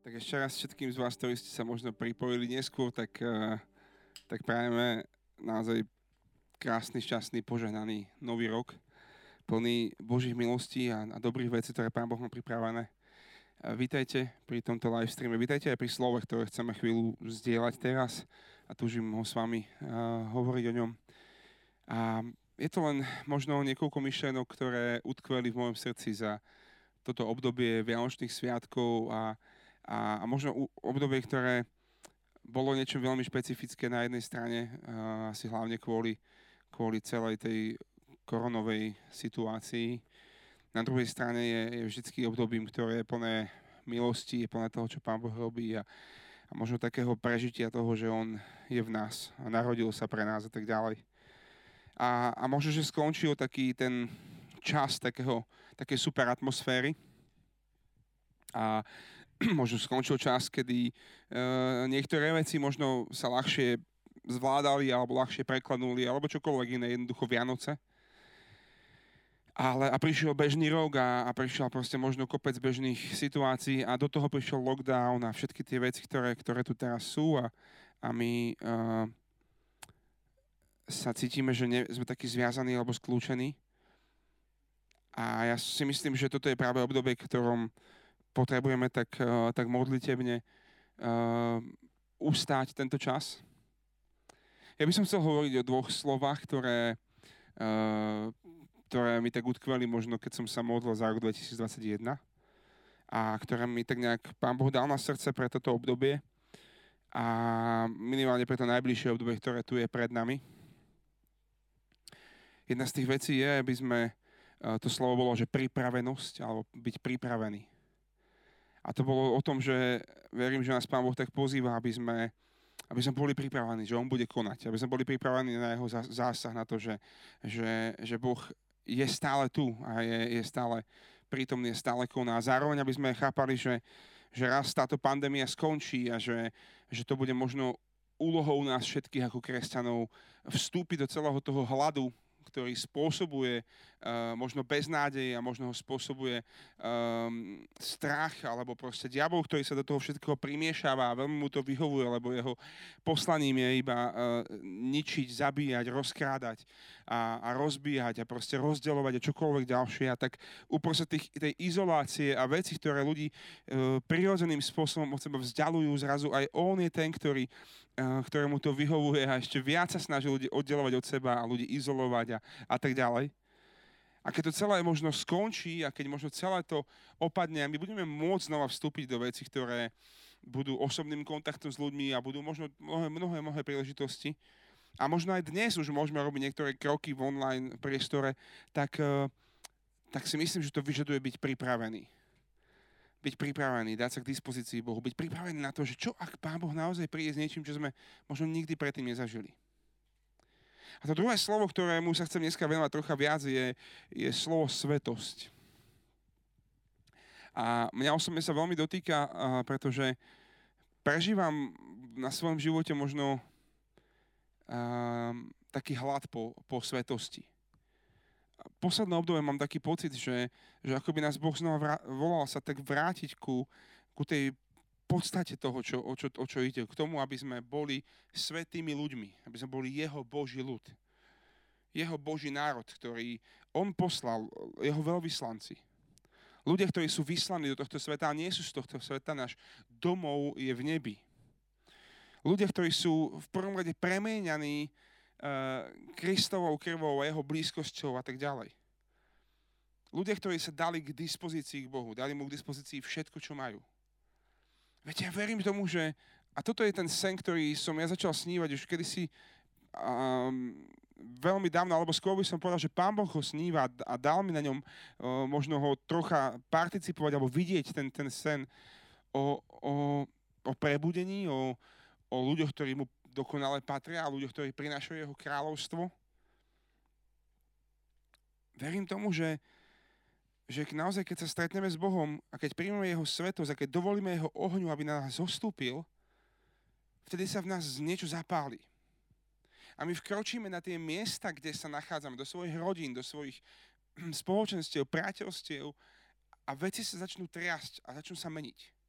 Tak ešte raz všetkým z vás, ktorí ste sa možno pripojili neskôr, tak, uh, tak prajeme naozaj krásny, šťastný, požehnaný nový rok, plný Božích milostí a, a dobrých vecí, ktoré Pán Boh má pripravené. Uh, vítajte pri tomto live streame, vítajte aj pri slove, ktoré chceme chvíľu zdieľať teraz a túžim ho s vami uh, hovoriť o ňom. A je to len možno niekoľko myšlenok, ktoré utkveli v mojom srdci za toto obdobie Vianočných sviatkov a, a, a možno obdobie, ktoré bolo niečo veľmi špecifické na jednej strane, uh, asi hlavne kvôli, kvôli celej tej koronovej situácii. Na druhej strane je, je vždy obdobím, ktoré je plné milosti, je plné toho, čo Pán Boh robí a, a možno takého prežitia toho, že On je v nás a narodil sa pre nás a tak ďalej. A, a možno, že skončil taký ten čas takého, také super atmosféry a možno skončil čas, kedy uh, niektoré veci možno sa ľahšie zvládali alebo ľahšie prekladnuli alebo čokoľvek iné, jednoducho Vianoce. Ale a prišiel bežný rok a, a prišiel proste možno kopec bežných situácií a do toho prišiel lockdown a všetky tie veci, ktoré, ktoré tu teraz sú a, a my uh, sa cítime, že nie, sme takí zviazaní alebo skľúčení. A ja si myslím, že toto je práve obdobie, ktorom potrebujeme tak, uh, tak modlitebne uh, ustáť tento čas. Ja by som chcel hovoriť o dvoch slovách, ktoré, uh, ktoré mi tak utkveli možno, keď som sa modlil za rok 2021 a ktoré mi tak nejak Pán Boh dal na srdce pre toto obdobie a minimálne pre to najbližšie obdobie, ktoré tu je pred nami. Jedna z tých vecí je, aby sme to slovo bolo, že pripravenosť, alebo byť pripravený. A to bolo o tom, že verím, že nás Pán Boh tak pozýva, aby sme, aby sme boli pripravení, že On bude konať. Aby sme boli pripravení na Jeho zásah, na to, že, že, že Boh je stále tu a je, je stále prítomný, je stále koná. A zároveň, aby sme chápali, že, že raz táto pandémia skončí a že, že to bude možno úlohou nás všetkých ako kresťanov vstúpiť do celého toho hladu, ktorý spôsobuje uh, možno beznádej a možno ho spôsobuje um, strach alebo proste diabol, ktorý sa do toho všetkého primiešava a veľmi mu to vyhovuje, lebo jeho poslaním je iba uh, ničiť, zabíjať, rozkrádať a, a rozbíjať a proste rozdeľovať a čokoľvek ďalšie. A tak uprostred tých, tej izolácie a veci, ktoré ľudí uh, prirodzeným spôsobom od seba vzdialujú, zrazu aj on je ten, ktorý ktorému to vyhovuje a ešte viac sa snaží ľudí oddelovať od seba a ľudí izolovať a, a tak ďalej. A keď to celé možno skončí a keď možno celé to opadne a my budeme môcť znova vstúpiť do veci, ktoré budú osobným kontaktom s ľuďmi a budú možno mnohé, mnohé, mnohé príležitosti. A možno aj dnes už môžeme robiť niektoré kroky v online priestore, tak, tak si myslím, že to vyžaduje byť pripravený byť pripravený, dať sa k dispozícii Bohu, byť pripravený na to, že čo ak Pán Boh naozaj príde s niečím, čo sme možno nikdy predtým nezažili. A to druhé slovo, ktorému sa chcem dneska venovať trocha viac, je, je slovo svetosť. A mňa osobne sa veľmi dotýka, pretože prežívam na svojom živote možno um, taký hlad po, po svetosti posledné obdobie mám taký pocit, že, že ako by nás Boh znova vrá, volal sa tak vrátiť ku, ku tej podstate toho, čo, o, čo, o čo ide, k tomu, aby sme boli svetými ľuďmi, aby sme boli jeho Boží ľud. Jeho Boží národ, ktorý on poslal, jeho veľvyslanci. Ľudia, ktorí sú vyslaní do tohto sveta a nie sú z tohto sveta, náš domov je v nebi. Ľudia, ktorí sú v prvom rade premieňaní Kristovou krvou a jeho blízkosťou a tak ďalej. Ľudia, ktorí sa dali k dispozícii k Bohu, dali mu k dispozícii všetko, čo majú. Viete, ja verím tomu, že, a toto je ten sen, ktorý som ja začal snívať už kedysi um, veľmi dávno, alebo skôr by som povedal, že Pán Boh ho sníva a dal mi na ňom uh, možno ho trocha participovať alebo vidieť ten, ten sen o, o, o prebudení, o, o ľuďoch, ktorí mu dokonale patria a ľuďoch, ktorí prinášajú jeho kráľovstvo. Verím tomu, že, že naozaj, keď sa stretneme s Bohom a keď príjmeme jeho svetosť a keď dovolíme jeho ohňu, aby na nás zostúpil, vtedy sa v nás niečo zapáli. A my vkročíme na tie miesta, kde sa nachádzame, do svojich rodín, do svojich spoločenstiev, priateľstiev a veci sa začnú triasť a začnú sa meniť.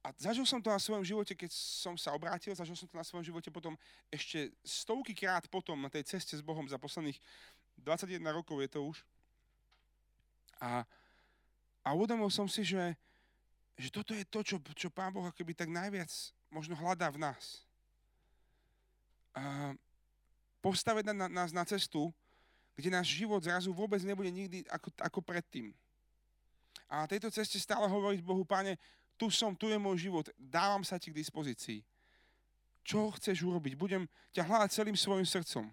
A zažil som to na svojom živote, keď som sa obrátil, zažil som to na svojom živote potom ešte stovky krát potom na tej ceste s Bohom za posledných 21 rokov je to už. A, a uvedomil som si, že, že toto je to, čo, čo Pán Boh akoby tak najviac možno hľadá v nás. A postaviť na, nás na cestu, kde náš život zrazu vôbec nebude nikdy ako, ako predtým. A na tejto ceste stále hovoriť Bohu, Pane, tu som, tu je môj život, dávam sa ti k dispozícii. Čo chceš urobiť? Budem ťa hľadať celým svojim srdcom.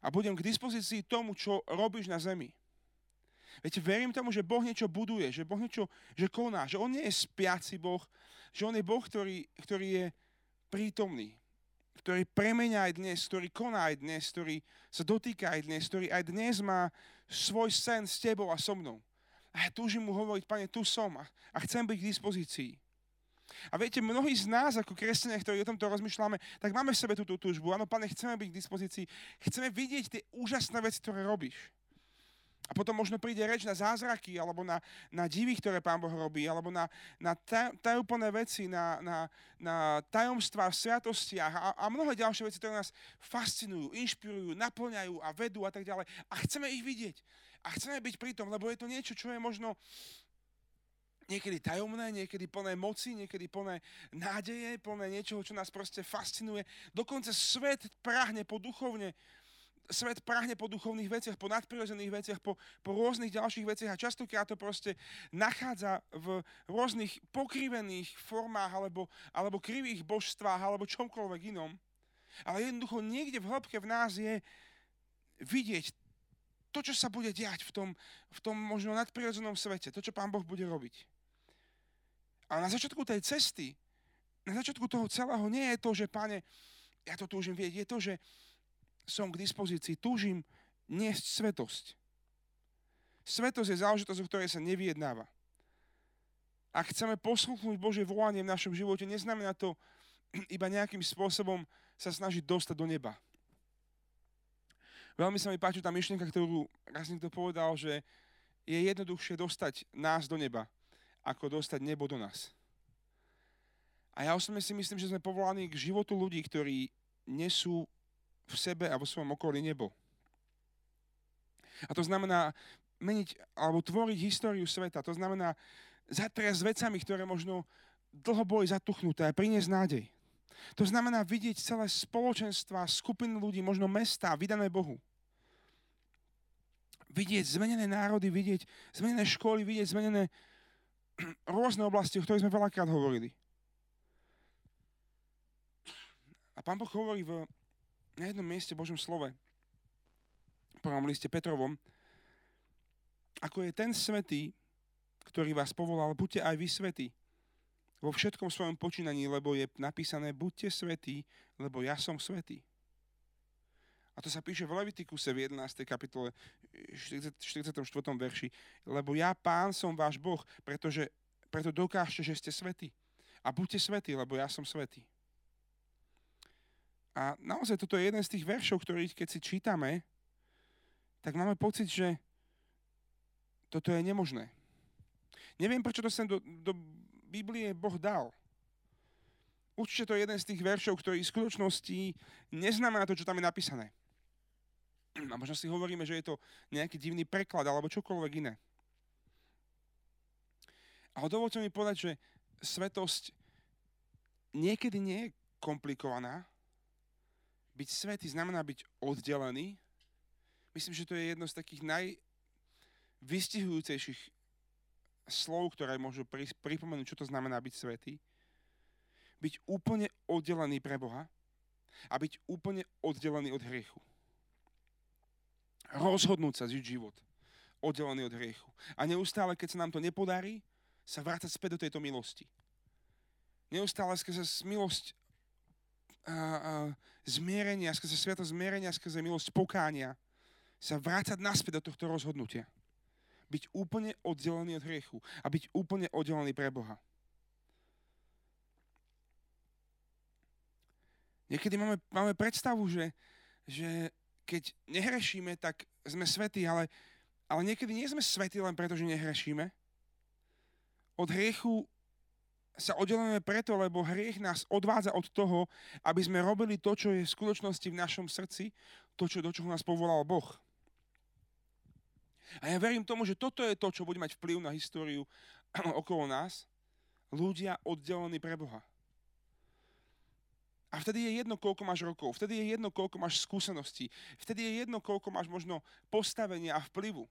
A budem k dispozícii tomu, čo robíš na zemi. Viete, verím tomu, že Boh niečo buduje, že Boh niečo že koná, že On nie je spiaci Boh, že On je Boh, ktorý, ktorý je prítomný, ktorý premenia aj dnes, ktorý koná aj dnes, ktorý sa dotýka aj dnes, ktorý aj dnes má svoj sen s tebou a so mnou. A ja túžim mu hovoriť, pane, tu som a, a chcem byť k dispozícii. A viete, mnohí z nás, ako kresťania, ktorí o tomto rozmýšľame, tak máme v sebe túto túžbu. Áno, pane, chceme byť k dispozícii. Chceme vidieť tie úžasné veci, ktoré robíš. A potom možno príde reč na zázraky, alebo na, na divy, ktoré Pán Boh robí, alebo na, na tajúplné veci, na, na, na tajomstvá v sviatostiach a, a mnohé ďalšie veci, ktoré nás fascinujú, inšpirujú, naplňajú a vedú a tak ďalej. A chceme ich vidieť. A chceme byť pri tom, lebo je to niečo, čo je možno niekedy tajomné, niekedy plné moci, niekedy plné nádeje, plné niečoho, čo nás proste fascinuje. Dokonca svet prahne po duchovne svet prahne po duchovných veciach, po nadprirodzených veciach, po, po rôznych ďalších veciach a častokrát to proste nachádza v rôznych pokrivených formách alebo, alebo krivých božstvách alebo čomkoľvek inom. Ale jednoducho niekde v hĺbke v nás je vidieť to, čo sa bude diať v tom, v tom možno nadprirodzenom svete, to, čo Pán Boh bude robiť. A na začiatku tej cesty, na začiatku toho celého nie je to, že, páne, ja to túžim vieť, je to, že som k dispozícii, túžim niesť svetosť. Svetosť je záležitosť, o ktorej sa nevyjednáva. Ak chceme posluchnúť Božie volanie v našom živote, neznamená to iba nejakým spôsobom sa snažiť dostať do neba. Veľmi sa mi páči tá myšlienka, ktorú raz niekto povedal, že je jednoduchšie dostať nás do neba, ako dostať nebo do nás. A ja osobne si myslím, že sme povolaní k životu ľudí, ktorí nesú v sebe a vo svojom okolí nebo. A to znamená meniť alebo tvoriť históriu sveta. To znamená zatriasť vecami, ktoré možno dlho boli zatuchnuté a priniesť nádej. To znamená vidieť celé spoločenstva, skupiny ľudí, možno mesta vydané Bohu. Vidieť zmenené národy, vidieť zmenené školy, vidieť zmenené rôzne oblasti, o ktorých sme veľakrát hovorili. A pán Boh hovorí v na jednom mieste v Božom slove, v prvom liste Petrovom, ako je ten svetý, ktorý vás povolal, buďte aj vy svetí vo všetkom svojom počínaní, lebo je napísané, buďte svetí, lebo ja som svetý. A to sa píše v Levitikuse v 11. kapitole 44. verši. Lebo ja, pán, som váš Boh, pretože, preto dokážte, že ste svetí. A buďte svetí, lebo ja som svetý. A naozaj toto je jeden z tých veršov, ktorých keď si čítame, tak máme pocit, že toto je nemožné. Neviem, prečo to sem do, do Biblie Boh dal. Určite to je jeden z tých veršov, ktorý v skutočnosti neznamená to, čo tam je napísané. A možno si hovoríme, že je to nejaký divný preklad alebo čokoľvek iné. Ale dovolte mi povedať, že svetosť niekedy nie je komplikovaná, byť svetý znamená byť oddelený. Myslím, že to je jedno z takých najvystihujúcejších slov, ktoré môžu pripomenúť, čo to znamená byť svetý. Byť úplne oddelený pre Boha a byť úplne oddelený od hriechu. Rozhodnúť sa žiť život oddelený od hriechu. A neustále, keď sa nám to nepodarí, sa vrácať späť do tejto milosti. Neustále skrze milosť a, zmierenia, skrze sviato zmierenia, skrze milosť pokánia, sa vrácať naspäť do tohto rozhodnutia. Byť úplne oddelený od hriechu a byť úplne oddelený pre Boha. Niekedy máme, máme predstavu, že, že keď nehrešíme, tak sme svetí, ale, ale niekedy nie sme svetí len preto, že nehrešíme. Od hriechu sa oddelujeme preto, lebo hriech nás odvádza od toho, aby sme robili to, čo je v skutočnosti v našom srdci, to, čo, do čoho nás povolal Boh. A ja verím tomu, že toto je to, čo bude mať vplyv na históriu okolo nás. Ľudia oddelení pre Boha. A vtedy je jedno, koľko máš rokov, vtedy je jedno, koľko máš skúseností, vtedy je jedno, koľko máš možno postavenia a vplyvu.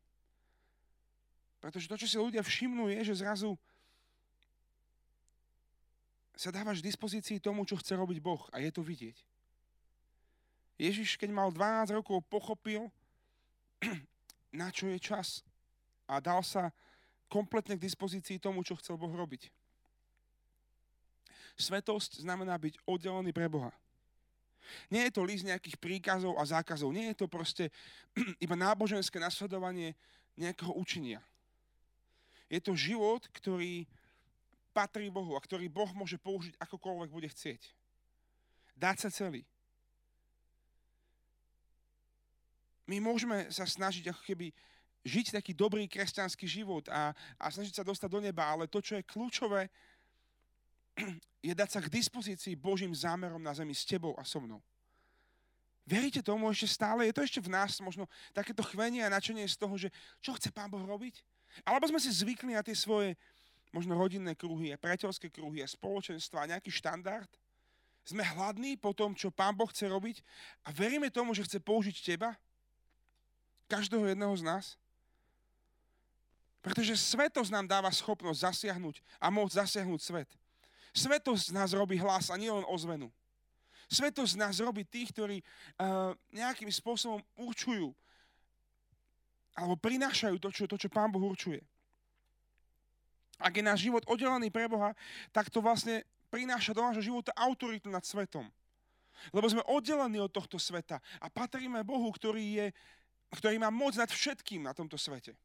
Pretože to, čo si ľudia všimnú, je, že zrazu sa dávaš v dispozícii tomu, čo chce robiť Boh a je to vidieť. Ježiš, keď mal 12 rokov, pochopil, na čo je čas a dal sa kompletne k dispozícii tomu, čo chcel Boh robiť. Svetosť znamená byť oddelený pre Boha. Nie je to list nejakých príkazov a zákazov. Nie je to proste iba náboženské nasledovanie nejakého učenia. Je to život, ktorý patrí Bohu a ktorý Boh môže použiť akokoľvek bude chcieť. Dať sa celý. My môžeme sa snažiť ako keby žiť taký dobrý kresťanský život a, a snažiť sa dostať do neba, ale to, čo je kľúčové, je dať sa k dispozícii Božím zámerom na zemi s tebou a so mnou. Veríte tomu ešte stále? Je to ešte v nás možno takéto chvenie a načenie z toho, že čo chce Pán Boh robiť? Alebo sme si zvykli na tie svoje možno rodinné kruhy, a priateľské kruhy, a spoločenstva, a nejaký štandard. Sme hladní po tom, čo Pán Boh chce robiť a veríme tomu, že chce použiť teba, každého jedného z nás. Pretože svetosť nám dáva schopnosť zasiahnuť a môcť zasiahnuť svet. Svetosť z nás robí hlas a nielen ozvenu. Svetosť z nás robí tých, ktorí uh, nejakým spôsobom určujú alebo prinášajú to, čo, to, čo Pán Boh určuje. Ak je náš život oddelený pre Boha, tak to vlastne prináša do nášho života autoritu nad svetom. Lebo sme oddelení od tohto sveta a patríme Bohu, ktorý, je, ktorý má moc nad všetkým na tomto svete.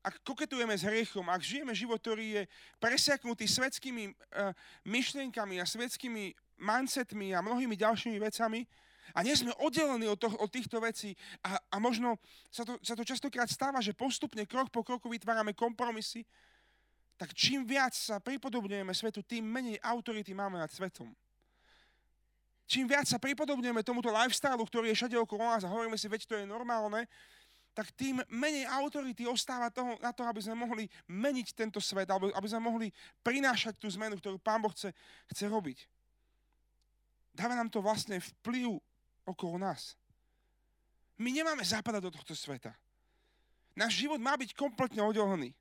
Ak koketujeme s hriechom, ak žijeme život, ktorý je presiaknutý svetskými uh, myšlienkami a svetskými mindsetmi a mnohými ďalšími vecami, a nie sme oddelení od, to, od týchto vecí a, a možno sa to, sa to častokrát stáva, že postupne, krok po kroku vytvárame kompromisy, tak čím viac sa pripodobňujeme svetu, tým menej autority máme nad svetom. Čím viac sa pripodobňujeme tomuto lifestyle, ktorý je všade okolo nás a hovoríme si, veď to je normálne, tak tým menej autority ostáva toho, na to, aby sme mohli meniť tento svet, alebo aby sme mohli prinášať tú zmenu, ktorú Pán Boh chce, chce robiť. Dáva nám to vlastne vplyv okolo nás. My nemáme zapadať do tohto sveta. Náš život má byť kompletne oddelený.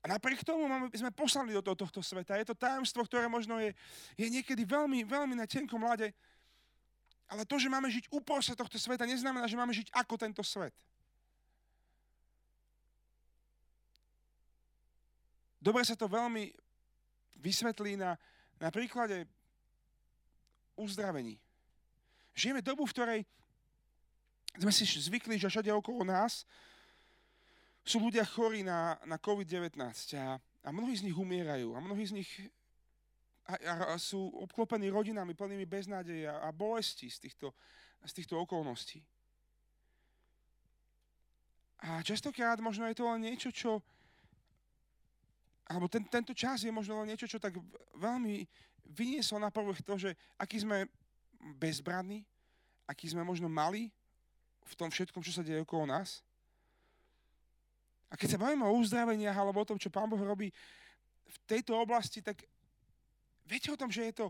A napriek tomu máme, sme poslali do tohto sveta. Je to tajomstvo, ktoré možno je, je niekedy veľmi, veľmi na tenkom lade. Ale to, že máme žiť uprostred tohto sveta, neznamená, že máme žiť ako tento svet. Dobre sa to veľmi vysvetlí na, na príklade uzdravení. Žijeme dobu, v ktorej sme si zvykli, že všade okolo nás sú ľudia chorí na, na COVID-19 a, a mnohí z nich umierajú a mnohí z nich a, a, a sú obklopení rodinami plnými beznádeje a, a bolesti z týchto, z týchto okolností. A častokrát možno je to len niečo, čo alebo ten, tento čas je možno len niečo, čo tak veľmi vyniesol na povrch to, že aký sme bezbranní, aký sme možno mali v tom všetkom, čo sa deje okolo nás. A keď sa bavíme o uzdraveniach alebo o tom, čo Pán Boh robí v tejto oblasti, tak viete o tom, že je to,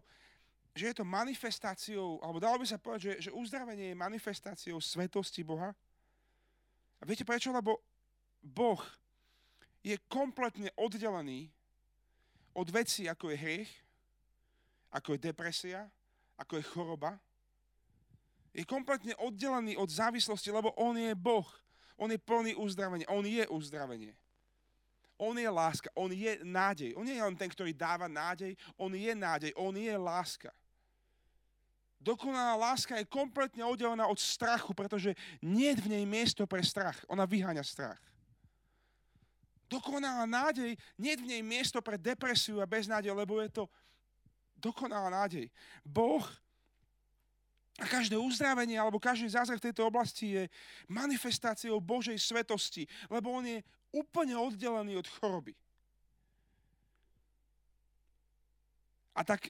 že je to manifestáciou, alebo dalo by sa povedať, že, že uzdravenie je manifestáciou svetosti Boha. A viete prečo? Lebo Boh je kompletne oddelený od vecí, ako je hriech, ako je depresia, ako je choroba, je kompletne oddelený od závislosti, lebo on je Boh. On je plný uzdravenia. On je uzdravenie. On je láska. On je nádej. On nie je len ten, ktorý dáva nádej. On je nádej. On je láska. Dokonalá láska je kompletne oddelená od strachu, pretože nie je v nej miesto pre strach. Ona vyháňa strach. Dokonalá nádej, nie je v nej miesto pre depresiu a beznádej, lebo je to dokonalá nádej. Boh a každé uzdravenie alebo každý zázrak v tejto oblasti je manifestáciou Božej svetosti, lebo on je úplne oddelený od choroby. A tak,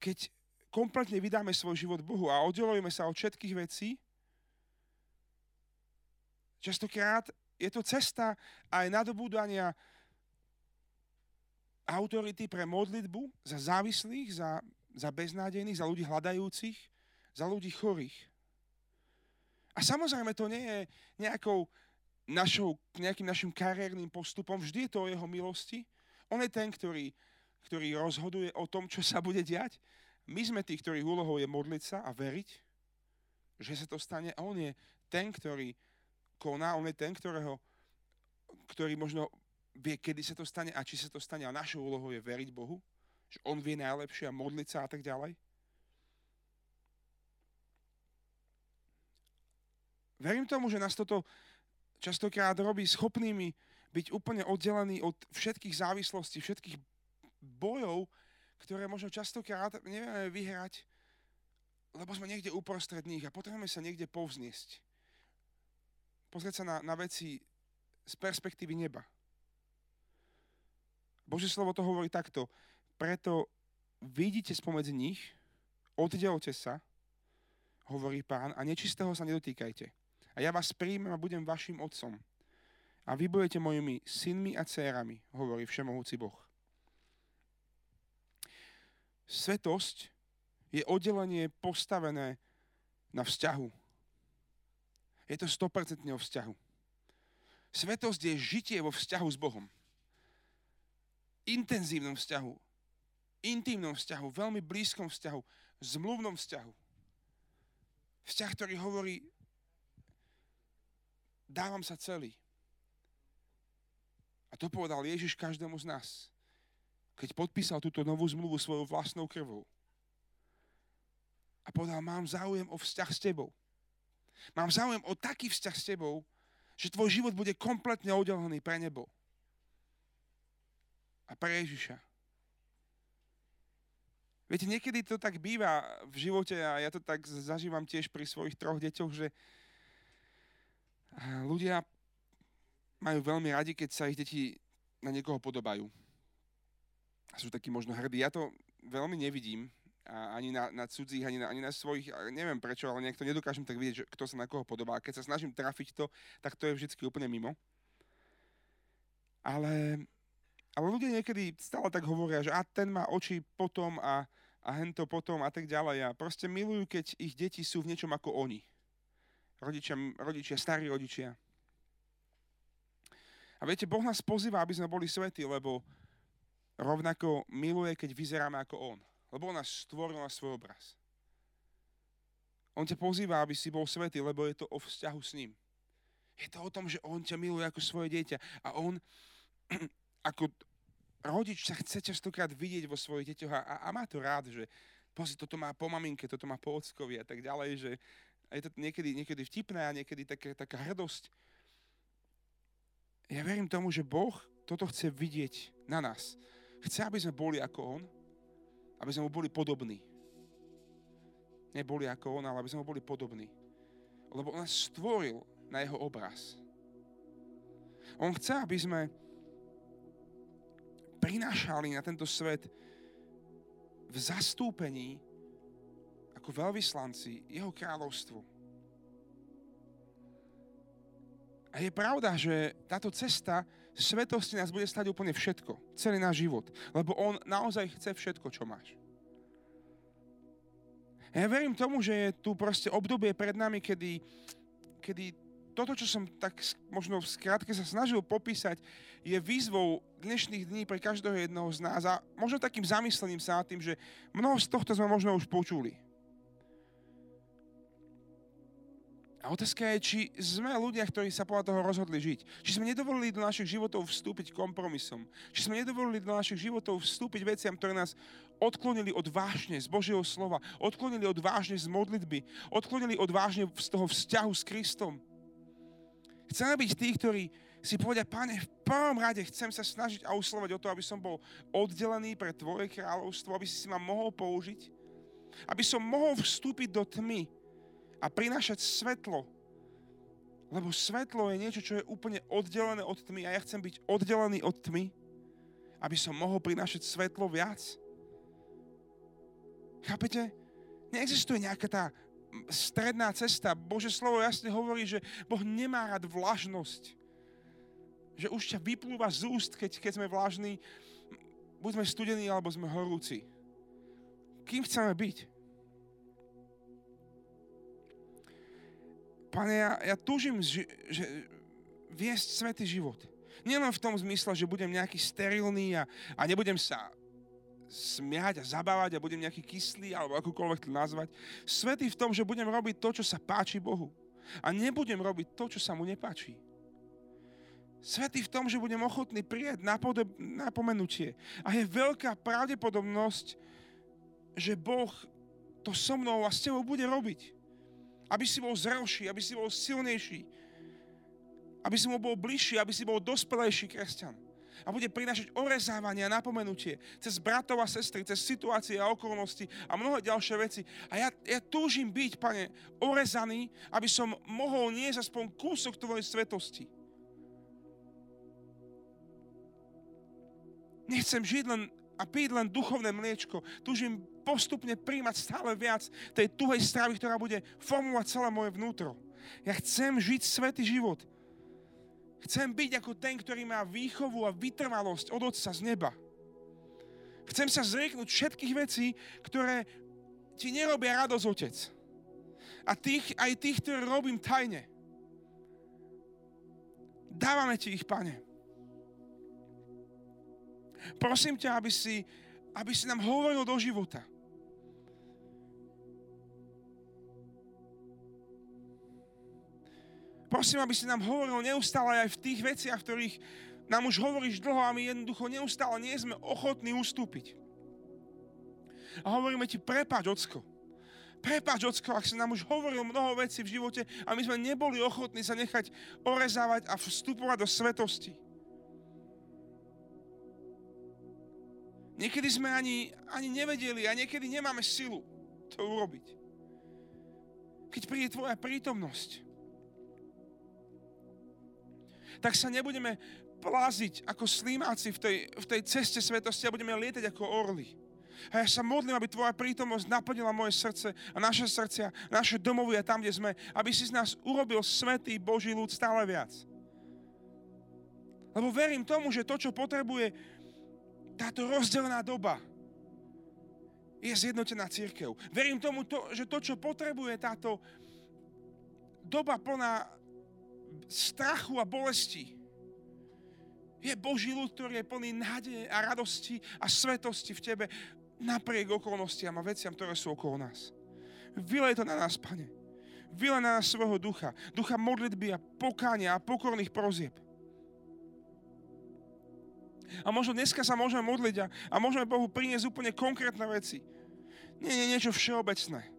keď kompletne vydáme svoj život Bohu a oddelujeme sa od všetkých vecí, častokrát je to cesta aj nadobúdania autority pre modlitbu za závislých, za, za beznádejných, za ľudí hľadajúcich, za ľudí chorých. A samozrejme to nie je nejakou našou, nejakým našim kariérnym postupom, vždy je to o jeho milosti. On je ten, ktorý, ktorý rozhoduje o tom, čo sa bude diať. My sme tí, ktorých úlohou je modliť sa a veriť, že sa to stane. A on je ten, ktorý koná, on je ten, ktorého, ktorý možno vie, kedy sa to stane a či sa to stane. A našou úlohou je veriť Bohu, že on vie najlepšie a modliť sa a tak ďalej. Verím tomu, že nás toto častokrát robí schopnými byť úplne oddelení od všetkých závislostí, všetkých bojov, ktoré možno častokrát nevieme vyhrať, lebo sme niekde uprostred nich a potrebujeme sa niekde povzniesť. Pozrieť sa na, na veci z perspektívy neba. Božie slovo to hovorí takto. Preto vidíte spomedzi nich, oddelte sa, hovorí pán, a nečistého sa nedotýkajte a ja vás príjmem a budem vašim otcom. A vy budete mojimi synmi a dcérami, hovorí Všemohúci Boh. Svetosť je oddelenie postavené na vzťahu. Je to 100% o vzťahu. Svetosť je žitie vo vzťahu s Bohom. Intenzívnom vzťahu. Intimnom vzťahu, veľmi blízkom vzťahu, zmluvnom vzťahu. Vzťah, ktorý hovorí, dávam sa celý. A to povedal Ježiš každému z nás, keď podpísal túto novú zmluvu svojou vlastnou krvou. A povedal, mám záujem o vzťah s tebou. Mám záujem o taký vzťah s tebou, že tvoj život bude kompletne oddelený pre nebo. A pre Ježiša. Viete, niekedy to tak býva v živote a ja to tak zažívam tiež pri svojich troch deťoch, že ľudia majú veľmi radi, keď sa ich deti na niekoho podobajú. A sú takí možno hrdí. Ja to veľmi nevidím, a ani na, na cudzích, ani na, ani na svojich, neviem prečo, ale nejak to nedokážem tak vidieť, že kto sa na koho podobá. A keď sa snažím trafiť to, tak to je vždy úplne mimo. Ale, ale ľudia niekedy stále tak hovoria, že a ten má oči potom a, a hento potom a tak ďalej. A proste milujú, keď ich deti sú v niečom ako oni rodičia, rodičia, starí rodičia. A viete, Boh nás pozýva, aby sme boli svetí, lebo rovnako miluje, keď vyzeráme ako On. Lebo On nás stvoril na svoj obraz. On ťa pozýva, aby si bol svetý, lebo je to o vzťahu s ním. Je to o tom, že On ťa miluje ako svoje dieťa. A On ako rodič sa chce častokrát vidieť vo svojich deťoch a, a, má to rád, že pozri, toto má po maminke, toto má po ockovi a tak ďalej, že je to niekedy, niekedy vtipné a niekedy také, taká hrdosť. Ja verím tomu, že Boh toto chce vidieť na nás. Chce, aby sme boli ako On, aby sme mu boli podobní. Neboli ako On, ale aby sme mu boli podobní. Lebo On nás stvoril na Jeho obraz. On chce, aby sme prinášali na tento svet v zastúpení ako veľvyslanci jeho kráľovstvu. A je pravda, že táto cesta svetosti nás bude stať úplne všetko. Celý náš život. Lebo on naozaj chce všetko, čo máš. Ja verím tomu, že je tu proste obdobie pred nami, kedy, kedy toto, čo som tak možno v skratke sa snažil popísať, je výzvou dnešných dní pre každého jedného z nás a možno takým zamyslením sa nad tým, že mnoho z tohto sme možno už počuli. A otázka je, či sme ľudia, ktorí sa podľa toho rozhodli žiť. Či sme nedovolili do našich životov vstúpiť kompromisom. Či sme nedovolili do našich životov vstúpiť veciam, ktoré nás odklonili od vážne z Božieho slova, odklonili od vážne z modlitby, odklonili od vážne z toho vzťahu s Kristom. Chceme byť tí, ktorí si povedia, pane, v prvom rade chcem sa snažiť a uslovať o to, aby som bol oddelený pre Tvoje kráľovstvo, aby si si ma mohol použiť, aby som mohol vstúpiť do tmy, a prinášať svetlo. Lebo svetlo je niečo, čo je úplne oddelené od tmy a ja chcem byť oddelený od tmy, aby som mohol prinášať svetlo viac. Chápete? Neexistuje nejaká tá stredná cesta. Bože slovo jasne hovorí, že Boh nemá rád vlažnosť. Že už ťa vyplúva z úst, keď, keď sme vlažní. Buď sme studení, alebo sme horúci. Kým chceme byť? Pane, ja, ja túžim, že, že viesť svetý život. Nielen v tom zmysle, že budem nejaký sterilný a, a nebudem sa smiať a zabávať a budem nejaký kyslý alebo akúkoľvek to nazvať. Svetý v tom, že budem robiť to, čo sa páči Bohu. A nebudem robiť to, čo sa mu nepáči. Svetý v tom, že budem ochotný prijať napodob- napomenutie. A je veľká pravdepodobnosť, že Boh to so mnou a s tebou bude robiť. Aby si bol zrelší, aby si bol silnejší, aby si mu bol bližší, aby si bol dospelejší kresťan a bude prinašať orezávanie a napomenutie cez bratov a sestry, cez situácie a okolnosti a mnohé ďalšie veci. A ja, ja túžim byť, pane, orezaný, aby som mohol niesť aspoň kúsok tvojej svetosti. Nechcem žiť len a piť len duchovné mliečko. Túžim postupne príjmať stále viac tej tuhej stravy, ktorá bude formovať celé moje vnútro. Ja chcem žiť svetý život. Chcem byť ako ten, ktorý má výchovu a vytrvalosť od Otca z neba. Chcem sa zrieknúť všetkých vecí, ktoré ti nerobia radosť, Otec. A tých, aj tých, ktoré robím tajne. Dávame ti ich, Pane. Prosím ťa, aby si, aby si nám hovoril do života. Prosím, aby si nám hovoril neustále aj v tých veciach, ktorých nám už hovoríš dlho a my jednoducho neustále nie sme ochotní ustúpiť. A hovoríme ti, prepáč, Ocko. Prepáč, Ocko, ak sa nám už hovoril mnoho vecí v živote a my sme neboli ochotní sa nechať orezávať a vstupovať do svetosti. Niekedy sme ani, ani nevedeli a niekedy nemáme silu to urobiť. Keď príde tvoja prítomnosť, tak sa nebudeme pláziť ako slímáci v tej, v tej ceste svetosti a budeme lietať ako orly. A ja sa modlím, aby Tvoja prítomnosť naplnila moje srdce a naše srdcia, naše domovy a tam, kde sme, aby si z nás urobil svetý Boží ľud stále viac. Lebo verím tomu, že to, čo potrebuje táto rozdelená doba, je zjednotená církev. Verím tomu, to, že to, čo potrebuje táto doba plná strachu a bolesti. Je Boží ľud, ktorý je plný nádeje a radosti a svetosti v Tebe napriek okolnostiam a veciam, ktoré sú okolo nás. Vylej to na nás, Pane. Vylej na nás svojho ducha. Ducha modlitby a pokánia a pokorných prozieb. A možno dneska sa môžeme modliť a, a môžeme Bohu priniesť úplne konkrétne veci. Nie, nie, niečo všeobecné.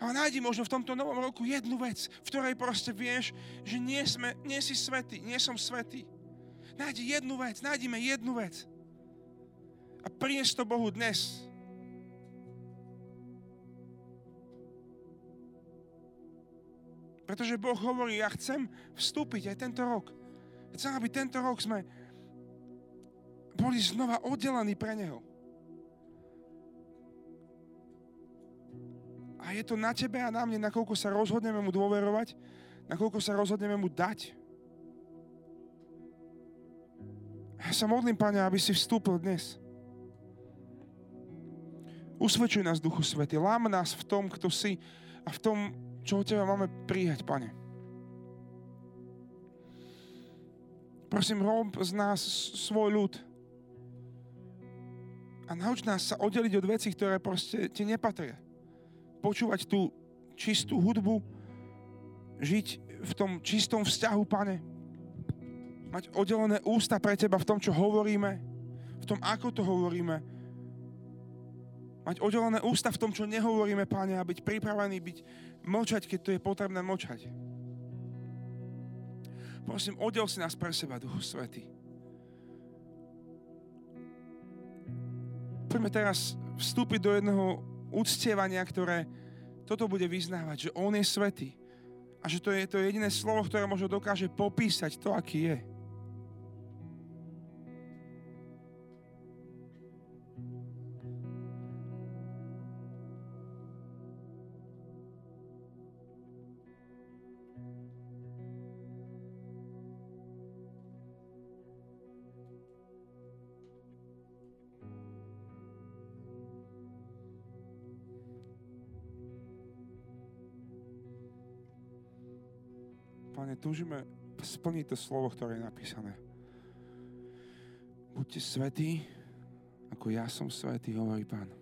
Ale nájdi možno v tomto novom roku jednu vec, v ktorej proste vieš, že nie, sme, nie si svetý, nie som svetý. Nájdi jednu vec, nájdime jednu vec. A prinies to Bohu dnes. Pretože Boh hovorí, ja chcem vstúpiť aj tento rok. Chcem, aby tento rok sme boli znova oddelení pre Neho. A je to na tebe a na mne, nakoľko sa rozhodneme mu dôverovať, nakoľko sa rozhodneme mu dať. Ja sa modlím, Pane, aby si vstúpil dnes. Usvedčuj nás, Duchu Svety. Lám nás v tom, kto si a v tom, čo od Teba máme prijať, Pane. Prosím, rob z nás svoj ľud. A nauč nás sa oddeliť od vecí, ktoré proste Ti nepatria počúvať tú čistú hudbu, žiť v tom čistom vzťahu, pane. Mať oddelené ústa pre teba v tom, čo hovoríme, v tom, ako to hovoríme. Mať oddelené ústa v tom, čo nehovoríme, pane, a byť pripravený byť mlčať, keď to je potrebné mlčať. Prosím, oddel si nás pre seba, Duchu Svety. Poďme teraz vstúpiť do jedného uctievania, ktoré toto bude vyznávať, že On je svetý. A že to je to jediné slovo, ktoré možno dokáže popísať to, aký je. Túžime splniť to slovo, ktoré je napísané. Buďte svetí, ako ja som svetý, hovorí Pán.